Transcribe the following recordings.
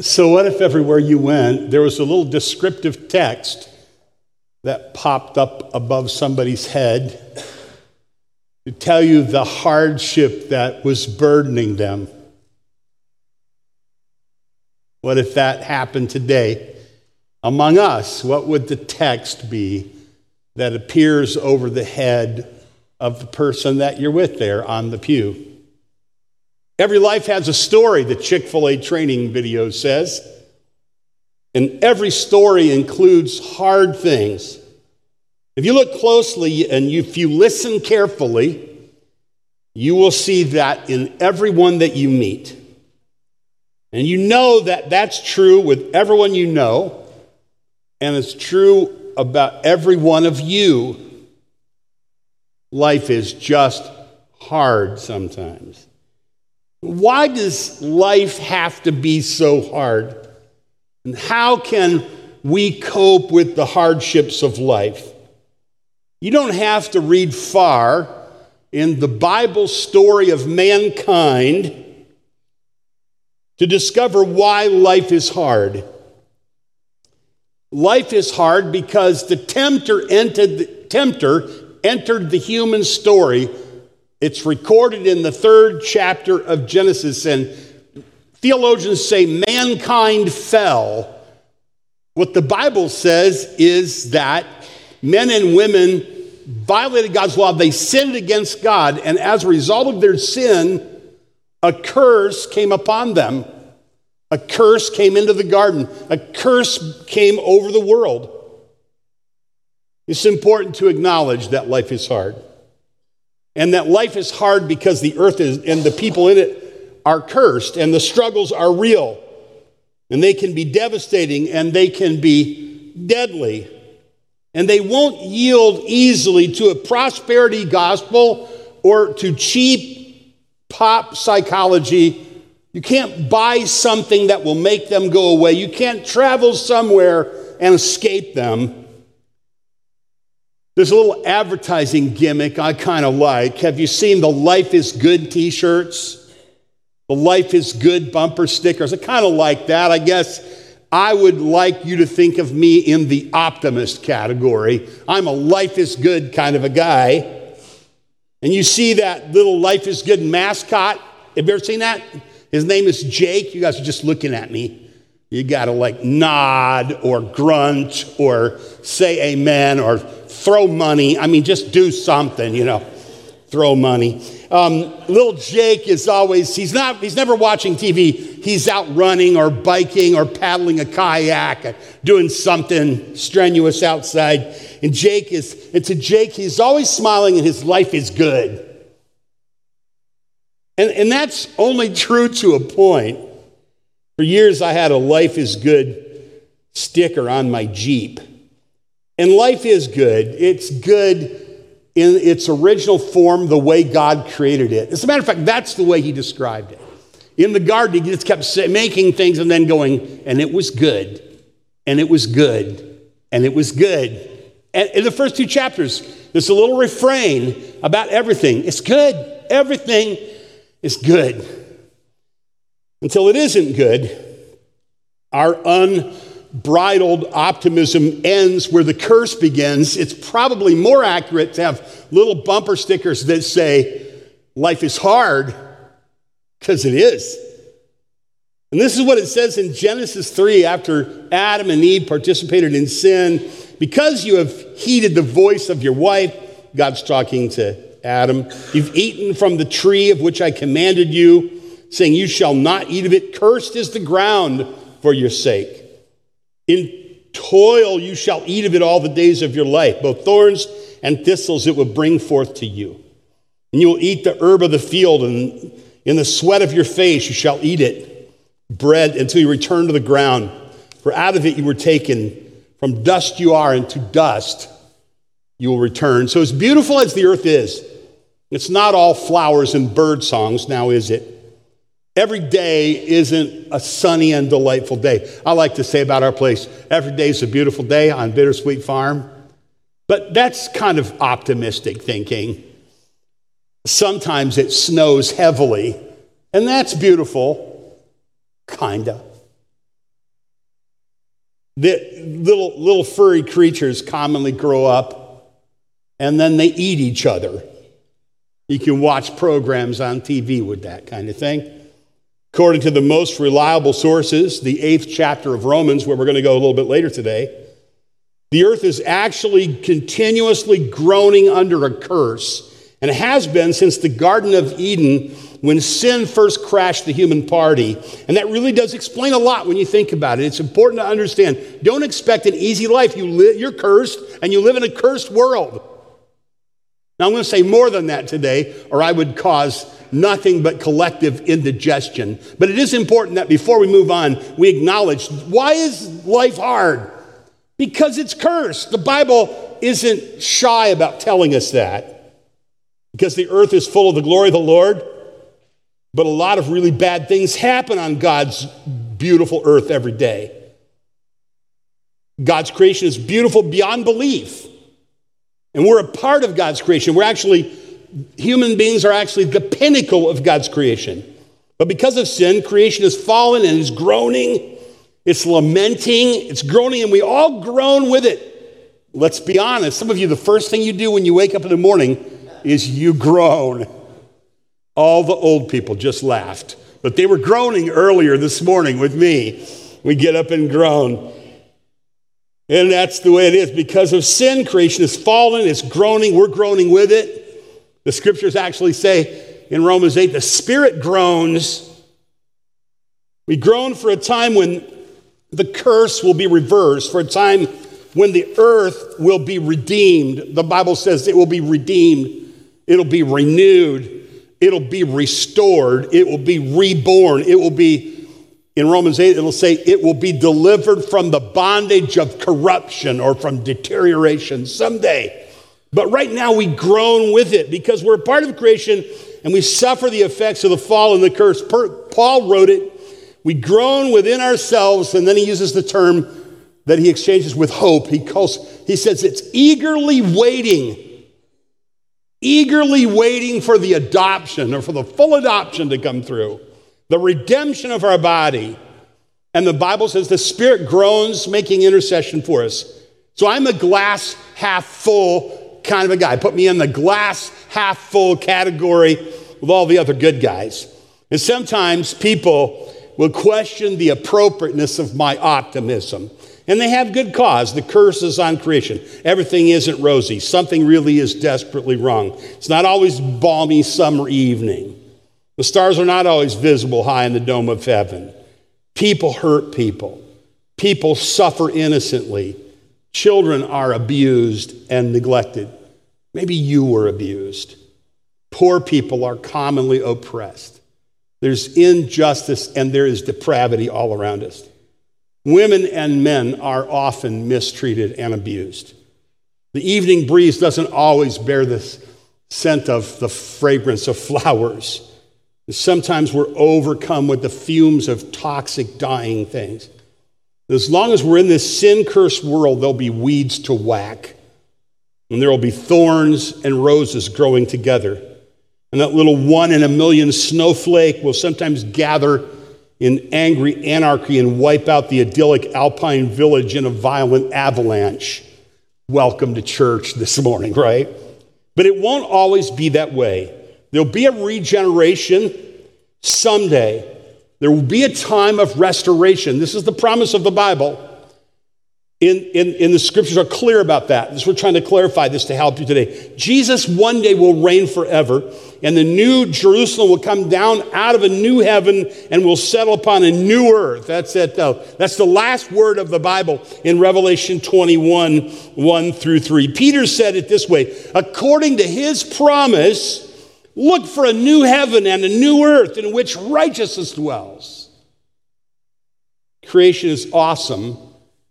So, what if everywhere you went, there was a little descriptive text that popped up above somebody's head to tell you the hardship that was burdening them? What if that happened today among us? What would the text be that appears over the head of the person that you're with there on the pew? Every life has a story, the Chick fil A training video says. And every story includes hard things. If you look closely and if you listen carefully, you will see that in everyone that you meet. And you know that that's true with everyone you know, and it's true about every one of you. Life is just hard sometimes. Why does life have to be so hard? And how can we cope with the hardships of life? You don't have to read far in the Bible story of mankind to discover why life is hard. Life is hard because the tempter entered the, tempter entered the human story it's recorded in the third chapter of Genesis, and theologians say mankind fell. What the Bible says is that men and women violated God's law, they sinned against God, and as a result of their sin, a curse came upon them. A curse came into the garden, a curse came over the world. It's important to acknowledge that life is hard and that life is hard because the earth is, and the people in it are cursed, and the struggles are real, and they can be devastating, and they can be deadly. And they won't yield easily to a prosperity gospel or to cheap pop psychology. You can't buy something that will make them go away. You can't travel somewhere and escape them. There's a little advertising gimmick I kind of like. Have you seen the Life is Good t shirts? The Life is Good bumper stickers? I kind of like that. I guess I would like you to think of me in the optimist category. I'm a Life is Good kind of a guy. And you see that little Life is Good mascot? Have you ever seen that? His name is Jake. You guys are just looking at me. You got to like nod or grunt or say amen or throw money. I mean, just do something, you know, throw money. Um, little Jake is always, he's not, he's never watching TV. He's out running or biking or paddling a kayak, or doing something strenuous outside. And Jake is, and to Jake, he's always smiling and his life is good. And, and that's only true to a point. For years, I had a life is good sticker on my Jeep. And life is good. It's good in its original form, the way God created it. As a matter of fact, that's the way He described it. In the garden, He just kept making things and then going, and it was good, and it was good, and it was good. And in the first two chapters, there's a little refrain about everything. It's good. Everything is good. Until it isn't good, our unbridled optimism ends where the curse begins, it's probably more accurate to have little bumper stickers that say, Life is hard, because it is. And this is what it says in Genesis 3 after Adam and Eve participated in sin. Because you have heeded the voice of your wife, God's talking to Adam, you've eaten from the tree of which I commanded you, saying, You shall not eat of it. Cursed is the ground for your sake. In toil you shall eat of it all the days of your life. Both thorns and thistles it will bring forth to you. And you will eat the herb of the field, and in the sweat of your face you shall eat it, bread until you return to the ground. For out of it you were taken. From dust you are, and to dust you will return. So, as beautiful as the earth is, it's not all flowers and bird songs, now is it? Every day isn't a sunny and delightful day. I like to say about our place, every day is a beautiful day on Bittersweet Farm. But that's kind of optimistic thinking. Sometimes it snows heavily, and that's beautiful, kinda. that little, little furry creatures commonly grow up and then they eat each other. You can watch programs on TV with that kind of thing. According to the most reliable sources, the eighth chapter of Romans, where we're going to go a little bit later today, the earth is actually continuously groaning under a curse, and has been since the Garden of Eden when sin first crashed the human party. And that really does explain a lot when you think about it. It's important to understand don't expect an easy life. You li- you're cursed, and you live in a cursed world. Now, I'm going to say more than that today, or I would cause nothing but collective indigestion. But it is important that before we move on, we acknowledge why is life hard? Because it's cursed. The Bible isn't shy about telling us that. Because the earth is full of the glory of the Lord, but a lot of really bad things happen on God's beautiful earth every day. God's creation is beautiful beyond belief. And we're a part of God's creation. We're actually, human beings are actually the pinnacle of God's creation. But because of sin, creation has fallen and is groaning. It's lamenting, it's groaning, and we all groan with it. Let's be honest. Some of you, the first thing you do when you wake up in the morning is you groan. All the old people just laughed, but they were groaning earlier this morning with me. We get up and groan. And that's the way it is. Because of sin, creation is fallen, it's groaning, we're groaning with it. The scriptures actually say in Romans 8, the spirit groans. We groan for a time when the curse will be reversed, for a time when the earth will be redeemed. The Bible says it will be redeemed, it'll be renewed, it'll be restored, it will be reborn, it will be in Romans 8, it'll say, it will be delivered from the bondage of corruption or from deterioration someday. But right now, we groan with it because we're part of creation and we suffer the effects of the fall and the curse. Paul wrote it. We groan within ourselves, and then he uses the term that he exchanges with hope. He calls, he says it's eagerly waiting, eagerly waiting for the adoption or for the full adoption to come through the redemption of our body. And the Bible says the Spirit groans, making intercession for us. So I'm a glass half full kind of a guy. Put me in the glass half full category with all the other good guys. And sometimes people will question the appropriateness of my optimism. And they have good cause. The curse is on creation. Everything isn't rosy. Something really is desperately wrong. It's not always balmy summer evening. The stars are not always visible high in the dome of heaven. People hurt people. People suffer innocently. Children are abused and neglected. Maybe you were abused. Poor people are commonly oppressed. There's injustice and there is depravity all around us. Women and men are often mistreated and abused. The evening breeze doesn't always bear the scent of the fragrance of flowers. Sometimes we're overcome with the fumes of toxic, dying things. As long as we're in this sin cursed world, there'll be weeds to whack, and there will be thorns and roses growing together. And that little one in a million snowflake will sometimes gather in angry anarchy and wipe out the idyllic alpine village in a violent avalanche. Welcome to church this morning, right? But it won't always be that way. There'll be a regeneration someday. There will be a time of restoration. This is the promise of the Bible. In, in, in the scriptures are clear about that. This, we're trying to clarify this to help you today. Jesus one day will reign forever, and the new Jerusalem will come down out of a new heaven and will settle upon a new earth. That's it. Uh, that's the last word of the Bible in Revelation 21 1 through 3. Peter said it this way according to his promise, Look for a new heaven and a new earth in which righteousness dwells. Creation is awesome,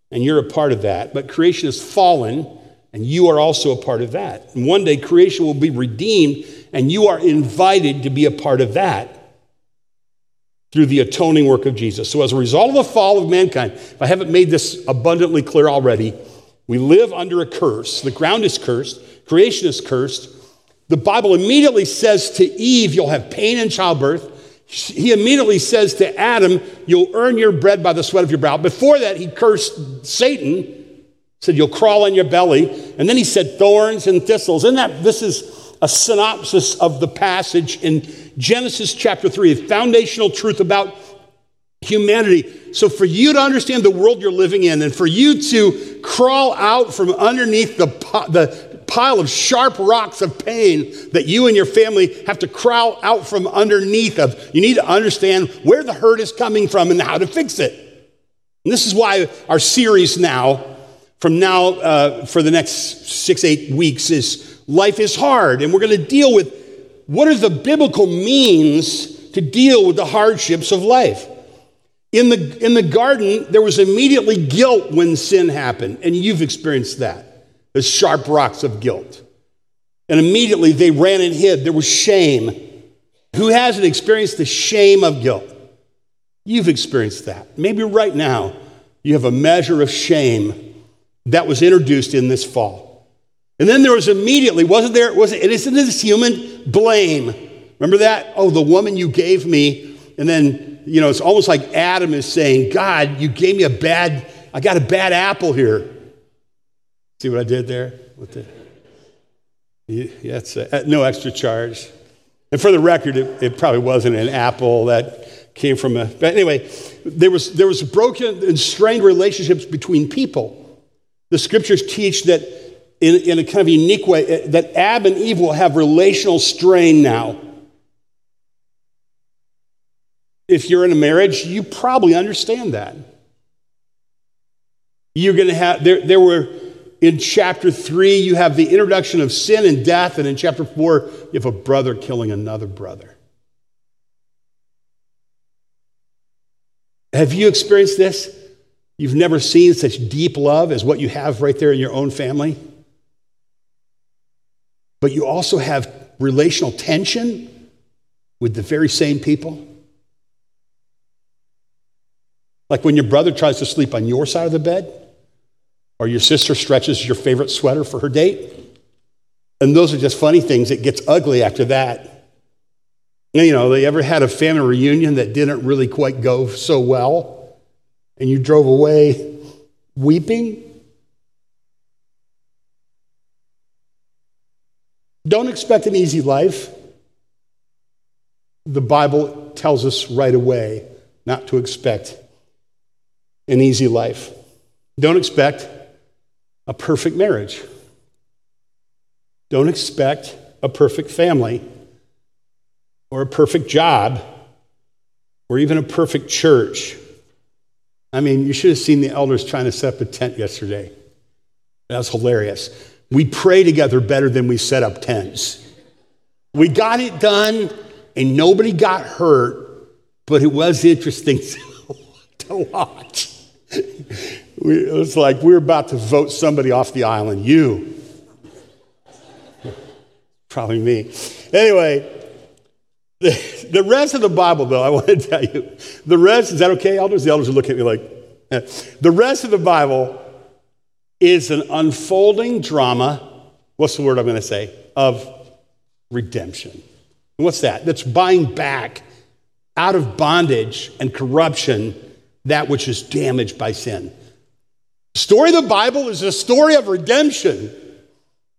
and you're a part of that, but creation is fallen, and you are also a part of that. And one day creation will be redeemed, and you are invited to be a part of that through the atoning work of Jesus. So, as a result of the fall of mankind, if I haven't made this abundantly clear already, we live under a curse. The ground is cursed, creation is cursed, the Bible immediately says to Eve, You'll have pain in childbirth. he immediately says to Adam, You'll earn your bread by the sweat of your brow. Before that, he cursed Satan, said, You'll crawl on your belly. And then he said, Thorns and thistles. And that this is a synopsis of the passage in Genesis chapter 3, a foundational truth about humanity. So, for you to understand the world you're living in and for you to crawl out from underneath the, the pile of sharp rocks of pain that you and your family have to crawl out from underneath of, you need to understand where the hurt is coming from and how to fix it. And this is why our series now, from now uh, for the next six, eight weeks, is Life is Hard. And we're going to deal with what are the biblical means to deal with the hardships of life. In the, in the garden, there was immediately guilt when sin happened, and you've experienced that. The sharp rocks of guilt. And immediately they ran and hid. There was shame. Who hasn't experienced the shame of guilt? You've experienced that. Maybe right now you have a measure of shame that was introduced in this fall. And then there was immediately, wasn't there, wasn't it, isn't this human blame? Remember that? Oh, the woman you gave me. And then you know, it's almost like Adam is saying, God, you gave me a bad, I got a bad apple here. See what I did there? With the, yeah, it's a, no extra charge. And for the record, it, it, probably wasn't an apple that came from a. But anyway, there was there was broken and strained relationships between people. The scriptures teach that in, in a kind of unique way eh, that Adam and Eve will have relational strain now. If you're in a marriage, you probably understand that. You're going to have, there, there were, in chapter three, you have the introduction of sin and death, and in chapter four, you have a brother killing another brother. Have you experienced this? You've never seen such deep love as what you have right there in your own family. But you also have relational tension with the very same people. Like when your brother tries to sleep on your side of the bed, or your sister stretches your favorite sweater for her date. And those are just funny things. It gets ugly after that. You know, they ever had a family reunion that didn't really quite go so well, and you drove away weeping? Don't expect an easy life. The Bible tells us right away not to expect an easy life. Don't expect a perfect marriage. Don't expect a perfect family or a perfect job or even a perfect church. I mean, you should have seen the elders trying to set up a tent yesterday. That was hilarious. We pray together better than we set up tents. We got it done and nobody got hurt, but it was interesting to watch we, it was like we were about to vote somebody off the island. You. Probably me. Anyway, the, the rest of the Bible, though, I want to tell you, the rest, is that okay, elders? The elders are looking at me like, eh. the rest of the Bible is an unfolding drama. What's the word I'm going to say? Of redemption. What's that? That's buying back out of bondage and corruption that which is damaged by sin. The story of the Bible is a story of redemption.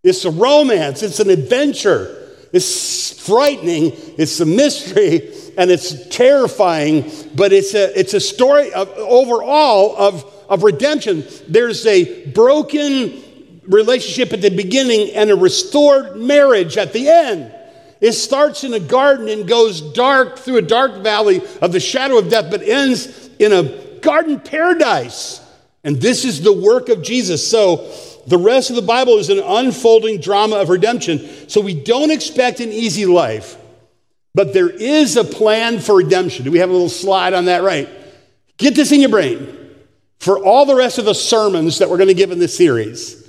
It's a romance, it's an adventure. It's frightening, it's a mystery, and it's terrifying, but it's a, it's a story of, overall of, of redemption. There's a broken relationship at the beginning and a restored marriage at the end. It starts in a garden and goes dark through a dark valley of the shadow of death, but ends in a garden paradise. And this is the work of Jesus. So the rest of the Bible is an unfolding drama of redemption. So we don't expect an easy life, but there is a plan for redemption. Do we have a little slide on that? Right. Get this in your brain for all the rest of the sermons that we're going to give in this series.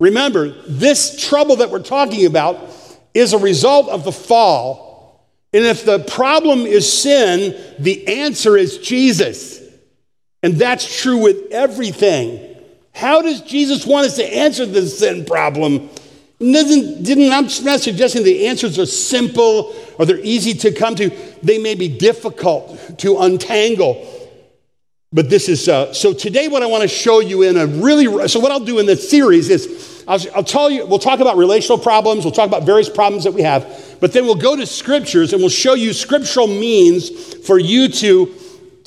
Remember, this trouble that we're talking about is a result of the fall and if the problem is sin, the answer is Jesus. And that's true with everything. How does Jesus want us to answer the sin problem? Doesn't, didn't, I'm not suggesting the answers are simple or they're easy to come to. They may be difficult to untangle. But this is, uh, so today what I want to show you in a really, so what I'll do in this series is I'll, I'll tell you, we'll talk about relational problems, we'll talk about various problems that we have, but then we'll go to scriptures and we'll show you scriptural means for you to,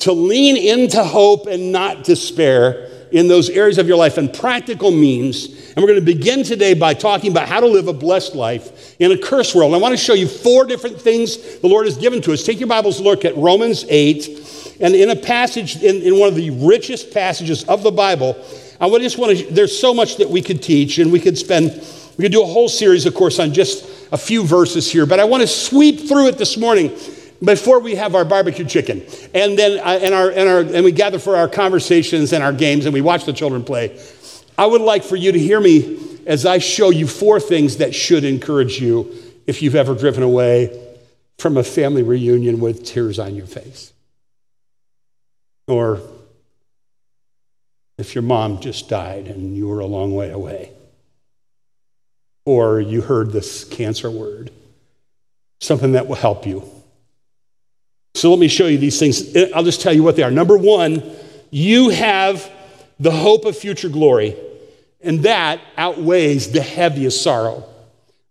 to lean into hope and not despair in those areas of your life and practical means. And we're going to begin today by talking about how to live a blessed life in a cursed world. And I want to show you four different things the Lord has given to us. Take your Bibles, look at Romans 8. And in a passage, in, in one of the richest passages of the Bible, I would just want to, there's so much that we could teach, and we could spend, we could do a whole series, of course, on just a few verses here, but I want to sweep through it this morning before we have our barbecue chicken. And then uh, and our, and our and we gather for our conversations and our games and we watch the children play. I would like for you to hear me as i show you four things that should encourage you if you've ever driven away from a family reunion with tears on your face. Or if your mom just died and you were a long way away. Or you heard this cancer word something that will help you so let me show you these things. Uh, I'll just tell you what they are. Number one, you have the hope of future glory, and that outweighs the heaviest sorrow.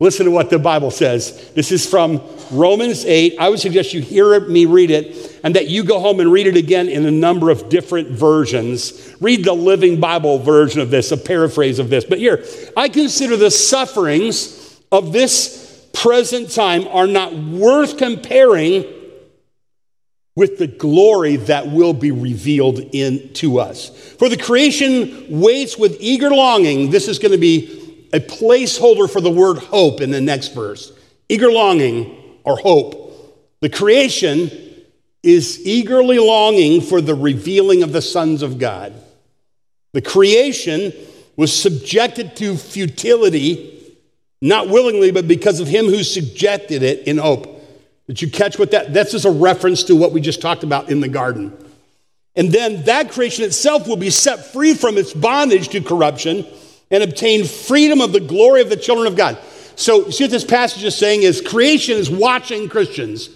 Listen to what the Bible says. This is from Romans 8. I would suggest you hear me read it and that you go home and read it again in a number of different versions. Read the Living Bible version of this, a paraphrase of this. But here, I consider the sufferings of this present time are not worth comparing with the glory that will be revealed in to us. For the creation waits with eager longing. This is going to be a placeholder for the word hope in the next verse. Eager longing or hope. The creation is eagerly longing for the revealing of the sons of God. The creation was subjected to futility, not willingly, but because of him who subjected it in hope. Did you catch what that? That's just a reference to what we just talked about in the garden. And then that creation itself will be set free from its bondage to corruption and obtain freedom of the glory of the children of God. So, see what this passage is saying is creation is watching Christians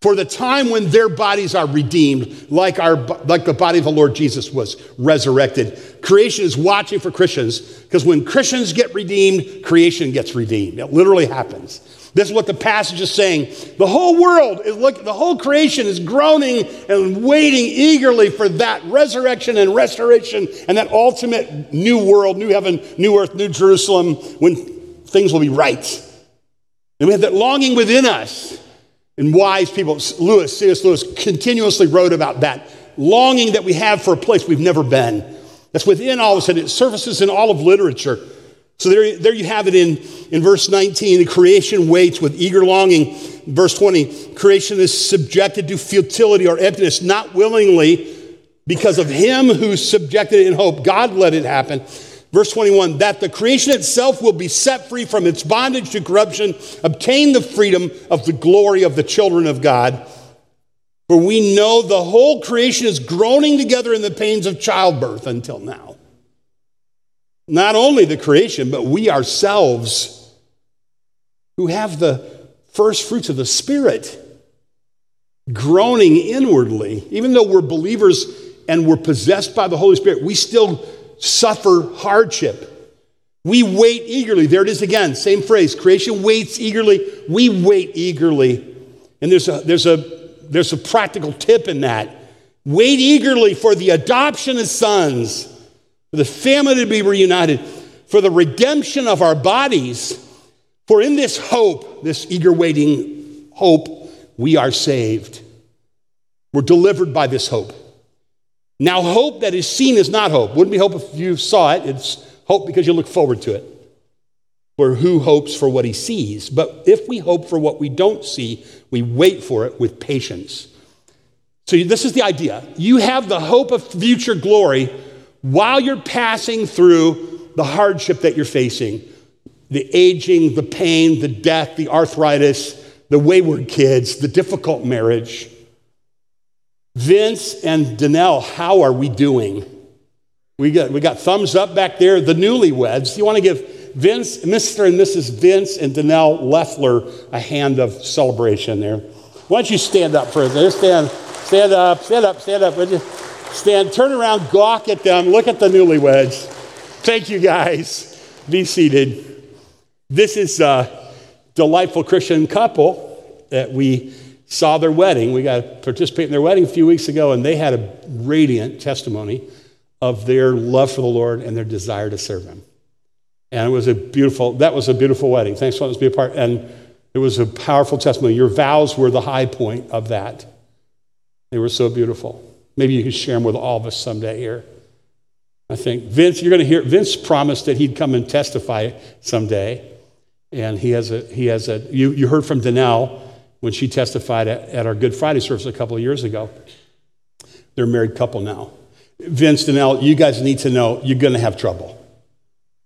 for the time when their bodies are redeemed, like, our, like the body of the Lord Jesus was resurrected. Creation is watching for Christians because when Christians get redeemed, creation gets redeemed. It literally happens. This is what the passage is saying. The whole world is looking, the whole creation is groaning and waiting eagerly for that resurrection and restoration and that ultimate new world, new heaven, new earth, new Jerusalem, when things will be right. And we have that longing within us. And wise people, Lewis, C.S. Lewis, continuously wrote about that longing that we have for a place we've never been. That's within all of us, and it surfaces in all of literature. So there, there you have it in, in verse 19. The creation waits with eager longing. Verse 20, creation is subjected to futility or emptiness, not willingly, because of him who subjected it in hope. God let it happen. Verse 21 that the creation itself will be set free from its bondage to corruption, obtain the freedom of the glory of the children of God. For we know the whole creation is groaning together in the pains of childbirth until now. Not only the creation, but we ourselves who have the first fruits of the Spirit groaning inwardly. Even though we're believers and we're possessed by the Holy Spirit, we still suffer hardship. We wait eagerly. There it is again, same phrase. Creation waits eagerly. We wait eagerly. And there's a, there's a, there's a practical tip in that. Wait eagerly for the adoption of sons for the family to be reunited, for the redemption of our bodies. For in this hope, this eager waiting hope, we are saved. We're delivered by this hope. Now, hope that is seen is not hope. Wouldn't be hope if you saw it. It's hope because you look forward to it. For who hopes for what he sees? But if we hope for what we don't see, we wait for it with patience. So, this is the idea. You have the hope of future glory while you're passing through the hardship that you're facing the aging, the pain, the death, the arthritis, the wayward kids, the difficult marriage. Vince and Danelle, how are we doing? We got, we got thumbs up back there. The newlyweds. Do you want to give Vince, Mr. and Mrs. Vince and Danelle Leffler a hand of celebration there. Why don't you stand up for a? Stand, stand up, stand up, stand up. Would you? Stand, turn around, gawk at them, look at the newlyweds. Thank you, guys. Be seated. This is a delightful Christian couple that we saw their wedding. We got to participate in their wedding a few weeks ago, and they had a radiant testimony of their love for the Lord and their desire to serve Him. And it was a beautiful, that was a beautiful wedding. Thanks for letting us be a part. And it was a powerful testimony. Your vows were the high point of that. They were so beautiful. Maybe you can share them with all of us someday here. I think Vince, you're going to hear, Vince promised that he'd come and testify someday. And he has a, he has a, you, you heard from Danelle when she testified at, at our Good Friday service a couple of years ago. They're a married couple now. Vince, Danelle, you guys need to know you're going to have trouble.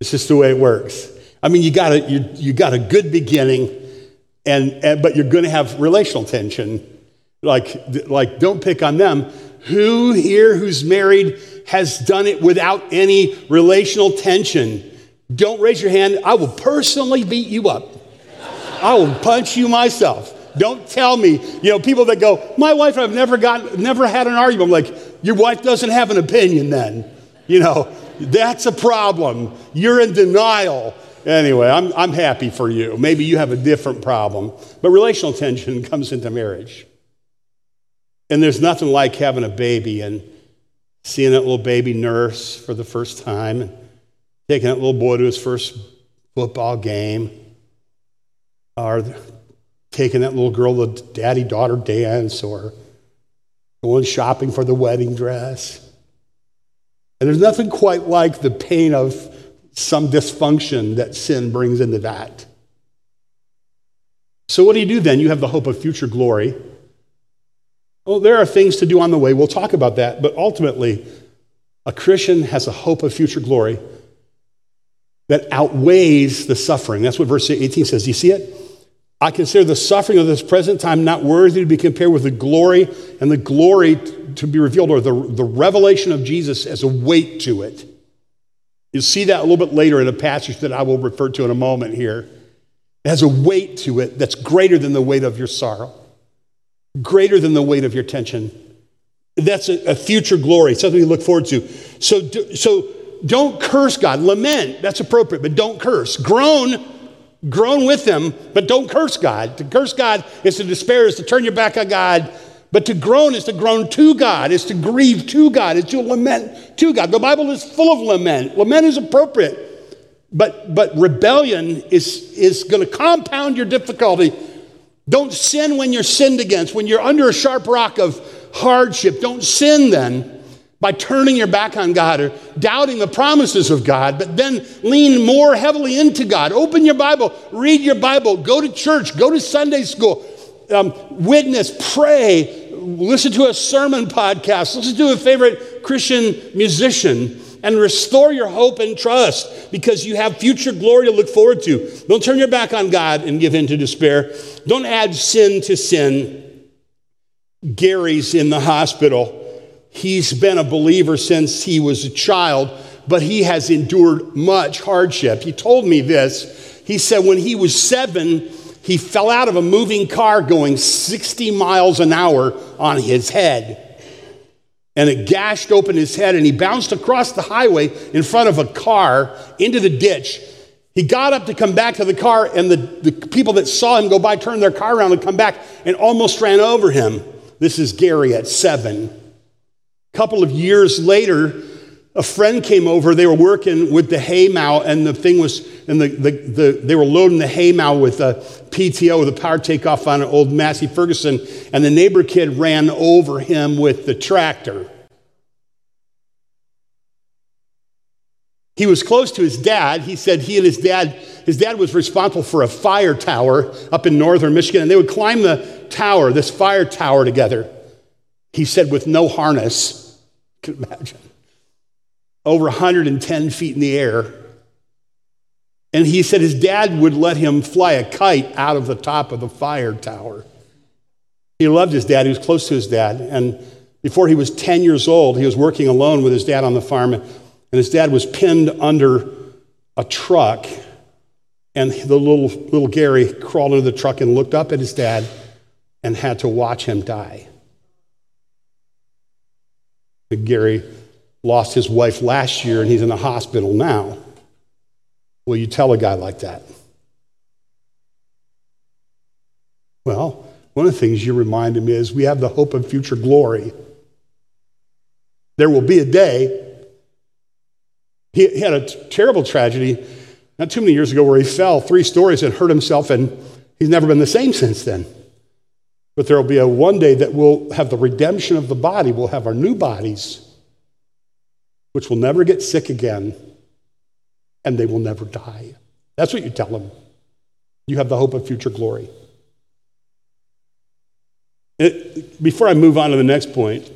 It's just the way it works. I mean, you got a, you, you got a good beginning, and, and but you're going to have relational tension. Like, like, don't pick on them. Who here who's married has done it without any relational tension? Don't raise your hand. I will personally beat you up. I will punch you myself. Don't tell me, you know, people that go, my wife I've never gotten, never had an argument. I'm like, your wife doesn't have an opinion then. You know, that's a problem. You're in denial. Anyway, I'm, I'm happy for you. Maybe you have a different problem. But relational tension comes into marriage. And there's nothing like having a baby and seeing that little baby nurse for the first time and taking that little boy to his first football game or taking that little girl to daddy daughter dance or going shopping for the wedding dress. And there's nothing quite like the pain of some dysfunction that sin brings into that. So, what do you do then? You have the hope of future glory. Well, there are things to do on the way. We'll talk about that. But ultimately, a Christian has a hope of future glory that outweighs the suffering. That's what verse 18 says. Do you see it? I consider the suffering of this present time not worthy to be compared with the glory and the glory to be revealed, or the, the revelation of Jesus as a weight to it. You'll see that a little bit later in a passage that I will refer to in a moment here. It has a weight to it that's greater than the weight of your sorrow greater than the weight of your tension. That's a, a future glory, something to look forward to. So, do, so don't curse God. Lament, that's appropriate, but don't curse. Groan, groan with them, but don't curse God. To curse God is to despair, is to turn your back on God. But to groan is to groan to God, is to grieve to God, is to lament to God. The Bible is full of lament. Lament is appropriate. But, but rebellion is, is going to compound your difficulty don't sin when you're sinned against. When you're under a sharp rock of hardship, don't sin then by turning your back on God or doubting the promises of God, but then lean more heavily into God. Open your Bible, read your Bible, go to church, go to Sunday school, um, witness, pray, listen to a sermon podcast, listen to a favorite Christian musician and restore your hope and trust because you have future glory to look forward to. Don't turn your back on God and give in to despair. Don't add sin to sin. Gary's in the hospital. He's been a believer since he was a child, but he has endured much hardship. He told me this. He said when he was seven, he fell out of a moving car going 60 miles an hour on his head and it gashed open his head and he bounced across the highway in front of a car into the ditch. He got up to come back to the car, and the, the people that saw him go by turned their car around and come back and almost ran over him. This is Gary at seven. A couple of years later, a friend came over. They were working with the hay mow, and the thing was, and the, the, the, they were loading the hay mow with a PTO, the power takeoff on an old Massey Ferguson, and the neighbor kid ran over him with the tractor. He was close to his dad. He said he and his dad, his dad was responsible for a fire tower up in northern Michigan, and they would climb the tower, this fire tower together. He said, with no harness. You can imagine over 110 feet in the air. And he said his dad would let him fly a kite out of the top of the fire tower. He loved his dad, he was close to his dad. And before he was 10 years old, he was working alone with his dad on the farm, and his dad was pinned under a truck And the little, little Gary crawled into the truck and looked up at his dad and had to watch him die. Gary lost his wife last year and he's in the hospital now. Will you tell a guy like that? Well, one of the things you remind me is we have the hope of future glory. There will be a day. He, had a terrible tragedy not too many years ago where he fell three stories and hurt himself, and he's never been the same since then. But there will be a one day that we'll have the redemption of the body, we'll have our new bodies, which will never get sick again, and they will never die. That's what you tell them. You have the hope of future glory. It, before I move on to the next point,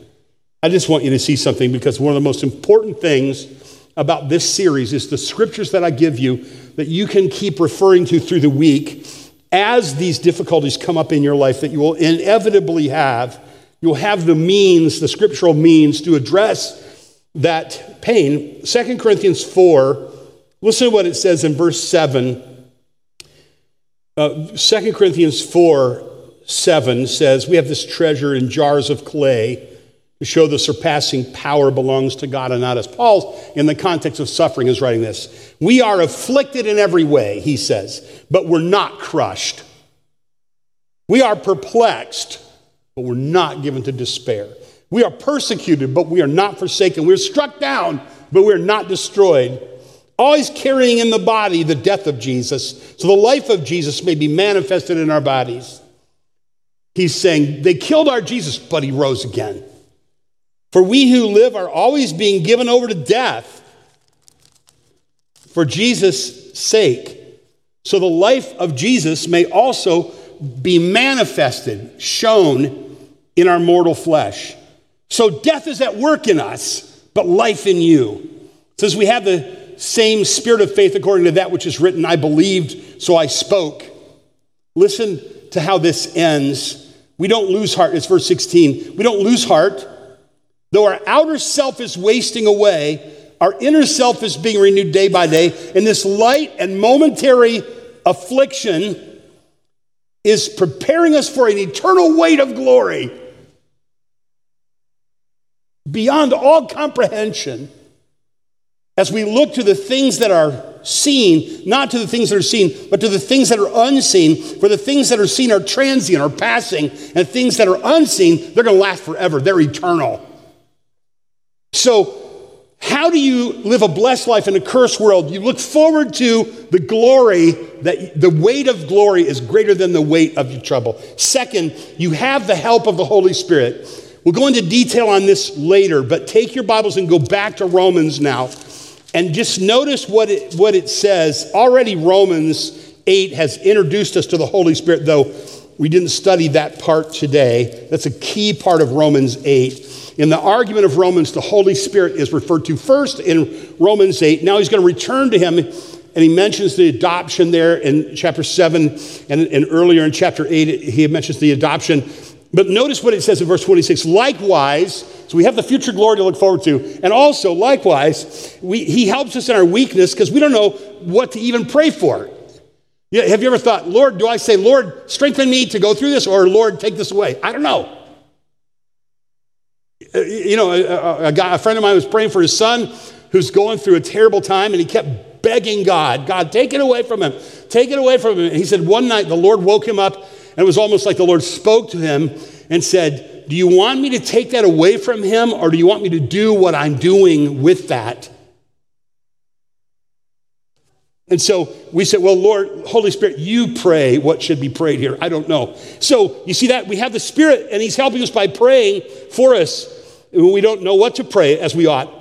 I just want you to see something because one of the most important things about this series is the scriptures that I give you that you can keep referring to through the week as these difficulties come up in your life that you will inevitably have. You'll have the means, the scriptural means to address that pain. 2 Corinthians 4, listen to what it says in verse 7. Uh, 2 Corinthians 4 7 says, We have this treasure in jars of clay to show the surpassing power belongs to God and not us. Paul, in the context of suffering, is writing this. We are afflicted in every way, he says, but we're not crushed. We are perplexed, but we're not given to despair. We are persecuted, but we are not forsaken. We're struck down, but we're not destroyed. Always carrying in the body the death of Jesus, so the life of Jesus may be manifested in our bodies. He's saying, They killed our Jesus, but he rose again. For we who live are always being given over to death for Jesus' sake. So the life of Jesus may also be manifested, shown in our mortal flesh. So death is at work in us, but life in you. It says we have the same spirit of faith according to that which is written I believed, so I spoke. Listen to how this ends. We don't lose heart. It's verse 16. We don't lose heart. Though our outer self is wasting away, our inner self is being renewed day by day. And this light and momentary affliction is preparing us for an eternal weight of glory beyond all comprehension as we look to the things that are seen, not to the things that are seen, but to the things that are unseen. For the things that are seen are transient are passing, and things that are unseen, they're going to last forever. They're eternal. So, how do you live a blessed life in a cursed world? You look forward to the glory that the weight of glory is greater than the weight of your trouble. Second, you have the help of the Holy Spirit. We'll go into detail on this later, but take your Bibles and go back to Romans now. And just notice what it, what it says. Already, Romans 8 has introduced us to the Holy Spirit, though we didn't study that part today. That's a key part of Romans 8. In the argument of Romans, the Holy Spirit is referred to first in Romans 8. Now he's going to return to him, and he mentions the adoption there in chapter 7, and, and earlier in chapter 8, he mentions the adoption. But notice what it says in verse 26 likewise, so we have the future glory to look forward to. And also, likewise, we, he helps us in our weakness because we don't know what to even pray for. Have you ever thought, Lord, do I say, Lord, strengthen me to go through this, or Lord, take this away? I don't know. Uh, you know, a, a, guy, a friend of mine was praying for his son who's going through a terrible time, and he kept begging God, God, take it away from him. Take it away from him. And he said one night the Lord woke him up, and it was almost like the Lord spoke to him and said, do you want me to take that away from him, or do you want me to do what I'm doing with that? And so we said, Well, Lord, Holy Spirit, you pray what should be prayed here. I don't know. So you see that? We have the Spirit, and He's helping us by praying for us. We don't know what to pray as we ought.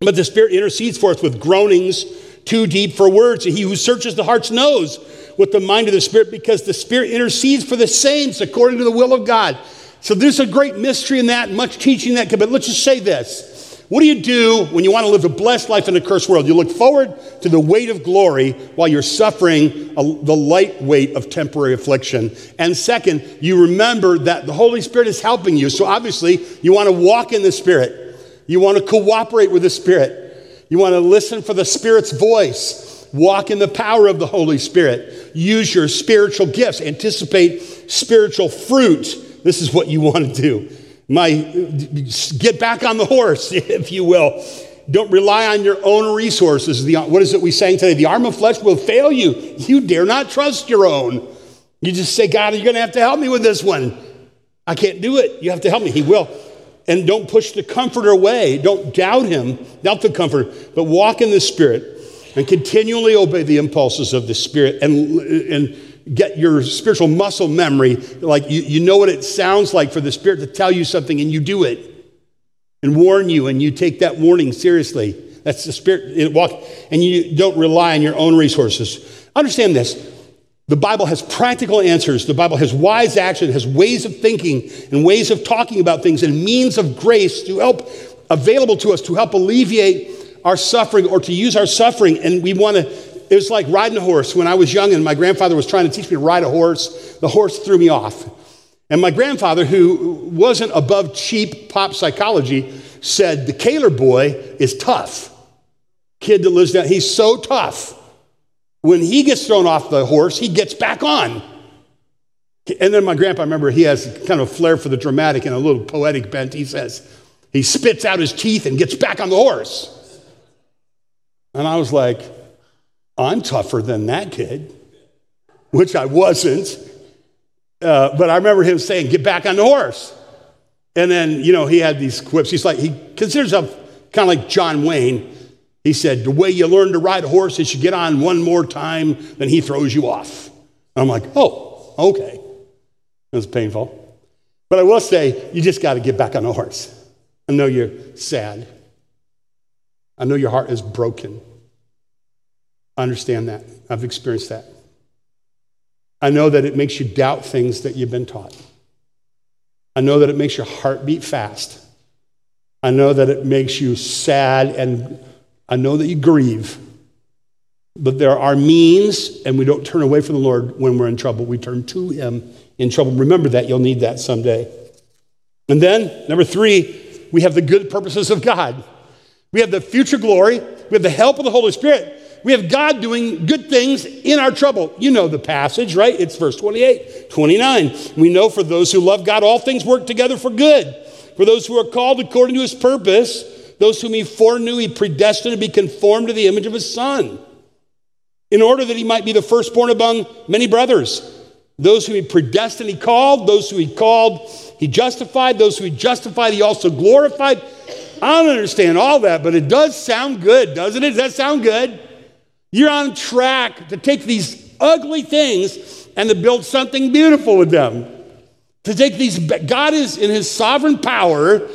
But the Spirit intercedes for us with groanings too deep for words. And he who searches the hearts knows what the mind of the Spirit, because the Spirit intercedes for the saints according to the will of God. So there's a great mystery in that, much teaching that. Could, but let's just say this. What do you do when you want to live a blessed life in a cursed world? You look forward to the weight of glory while you're suffering a, the light weight of temporary affliction. And second, you remember that the Holy Spirit is helping you. So obviously, you want to walk in the Spirit. You want to cooperate with the Spirit. You want to listen for the Spirit's voice. Walk in the power of the Holy Spirit. Use your spiritual gifts. Anticipate spiritual fruit. This is what you want to do. My, get back on the horse, if you will. Don't rely on your own resources. The, what is it we sang today? The arm of flesh will fail you. You dare not trust your own. You just say, God, you're going to have to help me with this one. I can't do it. You have to help me. He will. And don't push the comforter away. Don't doubt him, doubt the comforter, but walk in the Spirit and continually obey the impulses of the Spirit and, and get your spiritual muscle memory. Like you, you know what it sounds like for the Spirit to tell you something and you do it and warn you and you take that warning seriously. That's the Spirit. It walk, and you don't rely on your own resources. Understand this. The Bible has practical answers. The Bible has wise action, has ways of thinking and ways of talking about things and means of grace to help available to us to help alleviate our suffering or to use our suffering. And we want to, it was like riding a horse. When I was young and my grandfather was trying to teach me to ride a horse, the horse threw me off. And my grandfather, who wasn't above cheap pop psychology, said, The Kaler boy is tough. Kid that lives down, he's so tough. When he gets thrown off the horse, he gets back on. And then my grandpa, I remember, he has kind of a flair for the dramatic and a little poetic bent. He says, he spits out his teeth and gets back on the horse. And I was like, I'm tougher than that kid, which I wasn't. Uh, but I remember him saying, Get back on the horse. And then, you know, he had these quips. He's like, he considers himself kind of like John Wayne. He said, The way you learn to ride a horse is you get on one more time, then he throws you off. And I'm like, Oh, okay. It was painful. But I will say, you just got to get back on the horse. I know you're sad. I know your heart is broken. Understand that. I've experienced that. I know that it makes you doubt things that you've been taught. I know that it makes your heart beat fast. I know that it makes you sad and I know that you grieve, but there are means, and we don't turn away from the Lord when we're in trouble. We turn to Him in trouble. Remember that. You'll need that someday. And then, number three, we have the good purposes of God. We have the future glory. We have the help of the Holy Spirit. We have God doing good things in our trouble. You know the passage, right? It's verse 28, 29. We know for those who love God, all things work together for good. For those who are called according to his purpose, those whom he foreknew, he predestined to be conformed to the image of his son, in order that he might be the firstborn among many brothers. Those who he predestined, he called. Those who he called, he justified. Those who he justified, he also glorified. I don't understand all that, but it does sound good, doesn't it? Does that sound good? You're on track to take these ugly things and to build something beautiful with them. To take these, God is in his sovereign power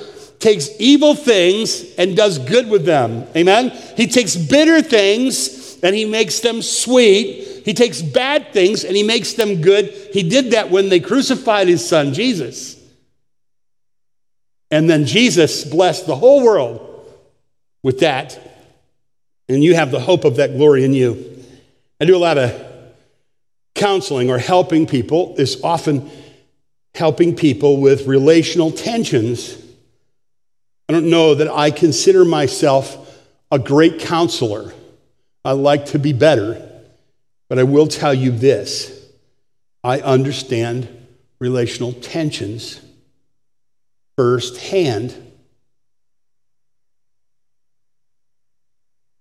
takes evil things and does good with them. Amen? He takes bitter things and he makes them sweet. He takes bad things and he makes them good. He did that when they crucified his son, Jesus. And then Jesus blessed the whole world with that. And you have the hope of that glory in you. I do a lot of counseling or helping people, is often helping people with relational tensions I don't know that I consider myself a great counselor. I like to be better. But I will tell you this I understand relational tensions firsthand.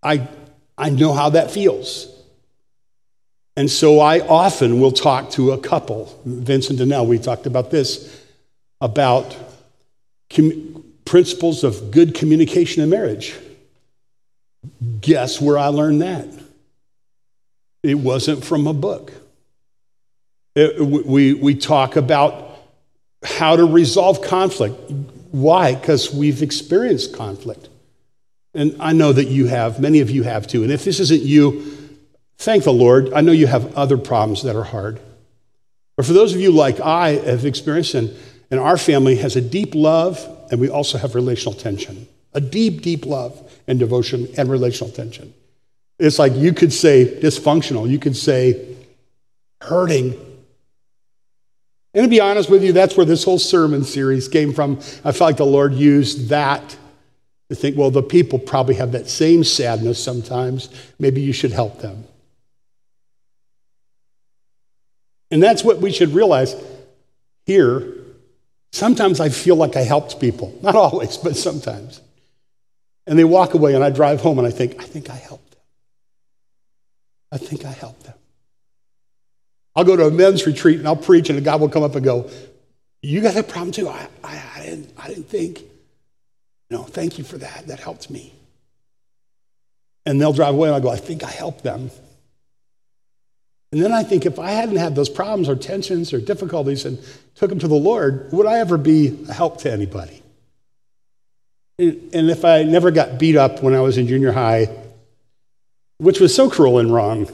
I, I know how that feels. And so I often will talk to a couple. Vincent and Nell, we talked about this, about principles of good communication in marriage. Guess where I learned that? It wasn't from a book. It, we, we talk about how to resolve conflict. Why? Because we've experienced conflict. And I know that you have, many of you have too. And if this isn't you, thank the Lord. I know you have other problems that are hard. But for those of you like I have experienced, and, and our family has a deep love and we also have relational tension a deep, deep love and devotion and relational tension. It's like you could say dysfunctional, you could say hurting. And to be honest with you, that's where this whole sermon series came from. I felt like the Lord used that to think, well, the people probably have that same sadness sometimes. Maybe you should help them. And that's what we should realize here. Sometimes I feel like I helped people. Not always, but sometimes. And they walk away, and I drive home and I think, I think I helped them. I think I helped them. I'll go to a men's retreat and I'll preach, and a guy will come up and go, You got a problem too? I, I, I, didn't, I didn't think. No, thank you for that. That helped me. And they'll drive away, and I'll go, I think I helped them. And then I think if I hadn't had those problems or tensions or difficulties and took them to the Lord, would I ever be a help to anybody? And if I never got beat up when I was in junior high, which was so cruel and wrong,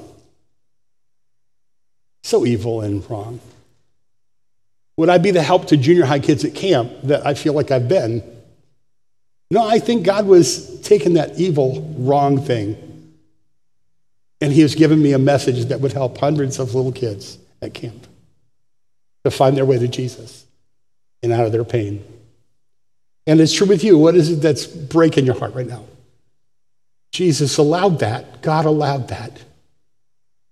so evil and wrong, would I be the help to junior high kids at camp that I feel like I've been? No, I think God was taking that evil, wrong thing, and He was giving me a message that would help hundreds of little kids at camp to find their way to Jesus and out of their pain. And it's true with you. What is it that's breaking your heart right now? Jesus allowed that. God allowed that.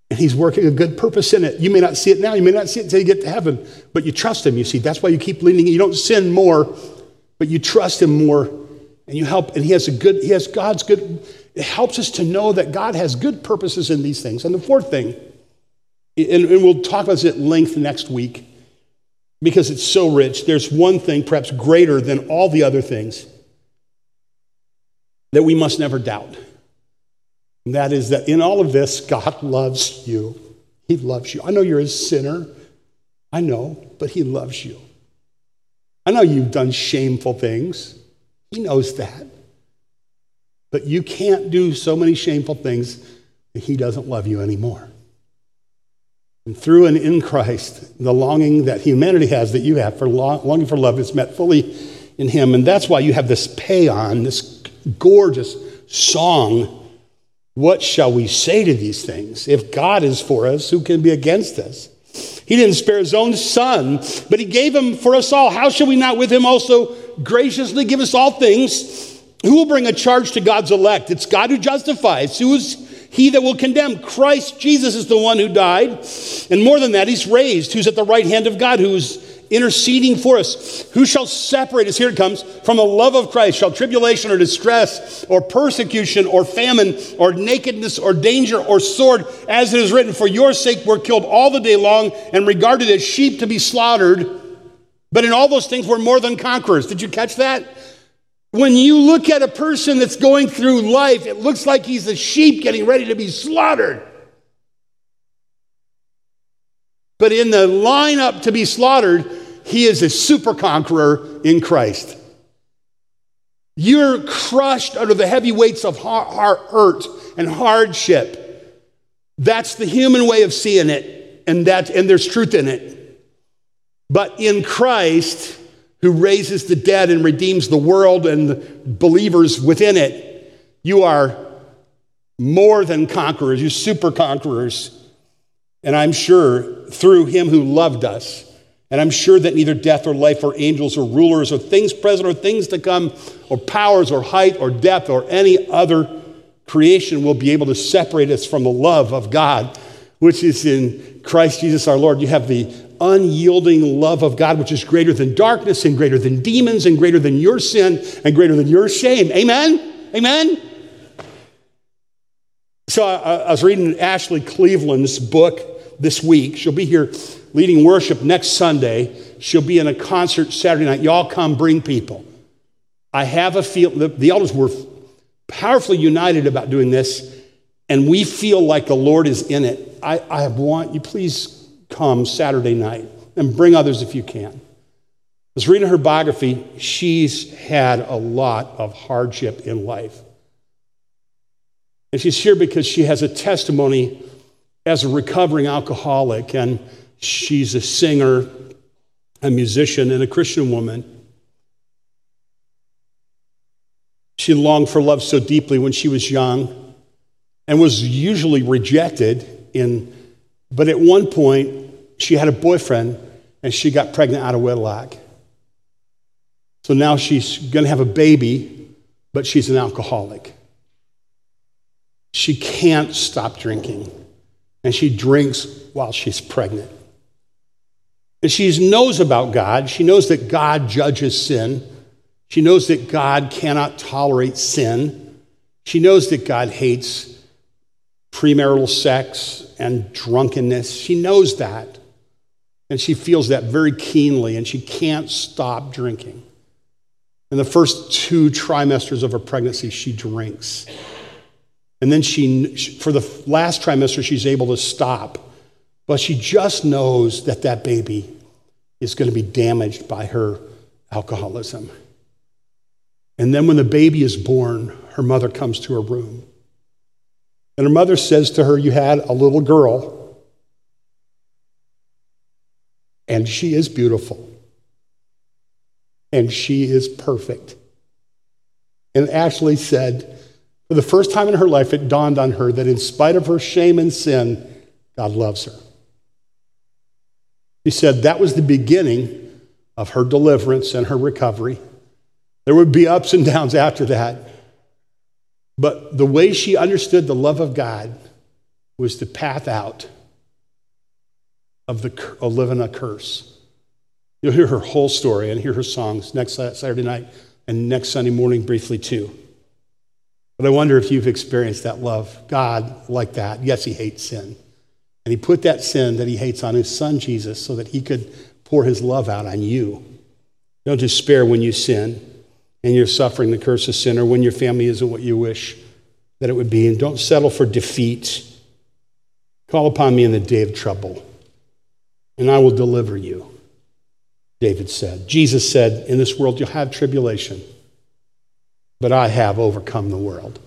And he's working a good purpose in it. You may not see it now. You may not see it until you get to heaven, but you trust him, you see. That's why you keep leaning. You don't sin more, but you trust him more and you help. And he has a good, he has God's good, it helps us to know that God has good purposes in these things. And the fourth thing, and, and we'll talk about this at length next week, because it's so rich, there's one thing perhaps greater than all the other things that we must never doubt. And that is that in all of this, God loves you. He loves you. I know you're a sinner. I know, but He loves you. I know you've done shameful things. He knows that. But you can't do so many shameful things that He doesn't love you anymore. And through and in Christ, the longing that humanity has, that you have for longing for love, is met fully in Him. And that's why you have this paean, this gorgeous song. What shall we say to these things? If God is for us, who can be against us? He didn't spare his own son, but he gave him for us all. How shall we not with him also graciously give us all things? Who will bring a charge to God's elect? It's God who justifies. Who is he that will condemn. Christ Jesus is the one who died. And more than that, he's raised, who's at the right hand of God, who's interceding for us. Who shall separate us? Here it comes from the love of Christ. Shall tribulation or distress or persecution or famine or nakedness or danger or sword, as it is written, for your sake we're killed all the day long and regarded as sheep to be slaughtered. But in all those things we're more than conquerors. Did you catch that? When you look at a person that's going through life, it looks like he's a sheep getting ready to be slaughtered. But in the lineup to be slaughtered, he is a super conqueror in Christ. You're crushed under the heavy weights of hurt and hardship. That's the human way of seeing it, and, that, and there's truth in it. But in Christ, who raises the dead and redeems the world and the believers within it, you are more than conquerors, you super conquerors. And I'm sure through him who loved us. And I'm sure that neither death or life or angels or rulers or things present or things to come or powers or height or depth or any other creation will be able to separate us from the love of God, which is in Christ Jesus our Lord. You have the unyielding love of God, which is greater than darkness and greater than demons and greater than your sin and greater than your shame. Amen? Amen? So I, I was reading Ashley Cleveland's book this week. She'll be here leading worship next Sunday. She'll be in a concert Saturday night. Y'all come bring people. I have a feel, the, the elders were powerfully united about doing this, and we feel like the Lord is in it. I, I want you, please come Saturday night and bring others if you can. I was reading her biography. She's had a lot of hardship in life. And she's here because she has a testimony as a recovering alcoholic, and she's a singer, a musician, and a Christian woman. She longed for love so deeply when she was young and was usually rejected in but at one point, she had a boyfriend and she got pregnant out of wedlock. So now she's going to have a baby, but she's an alcoholic. She can't stop drinking, and she drinks while she's pregnant. And she knows about God. She knows that God judges sin. She knows that God cannot tolerate sin. She knows that God hates premarital sex and drunkenness. She knows that. And she feels that very keenly, and she can't stop drinking. In the first two trimesters of her pregnancy, she drinks. And then she, for the last trimester, she's able to stop. But she just knows that that baby is going to be damaged by her alcoholism. And then when the baby is born, her mother comes to her room. And her mother says to her, You had a little girl, and she is beautiful, and she is perfect. And Ashley said, For the first time in her life, it dawned on her that in spite of her shame and sin, God loves her. She said that was the beginning of her deliverance and her recovery. There would be ups and downs after that. But the way she understood the love of God was the path out of, the, of living a curse. You'll hear her whole story and hear her songs next Saturday night and next Sunday morning briefly too. But I wonder if you've experienced that love, God like that. Yes, He hates sin. And he put that sin that he hates on his son Jesus so that he could pour his love out on you. Don't despair when you sin and you're suffering the curse of sin or when your family isn't what you wish that it would be. And don't settle for defeat. Call upon me in the day of trouble, and I will deliver you, David said. Jesus said, In this world you'll have tribulation, but I have overcome the world.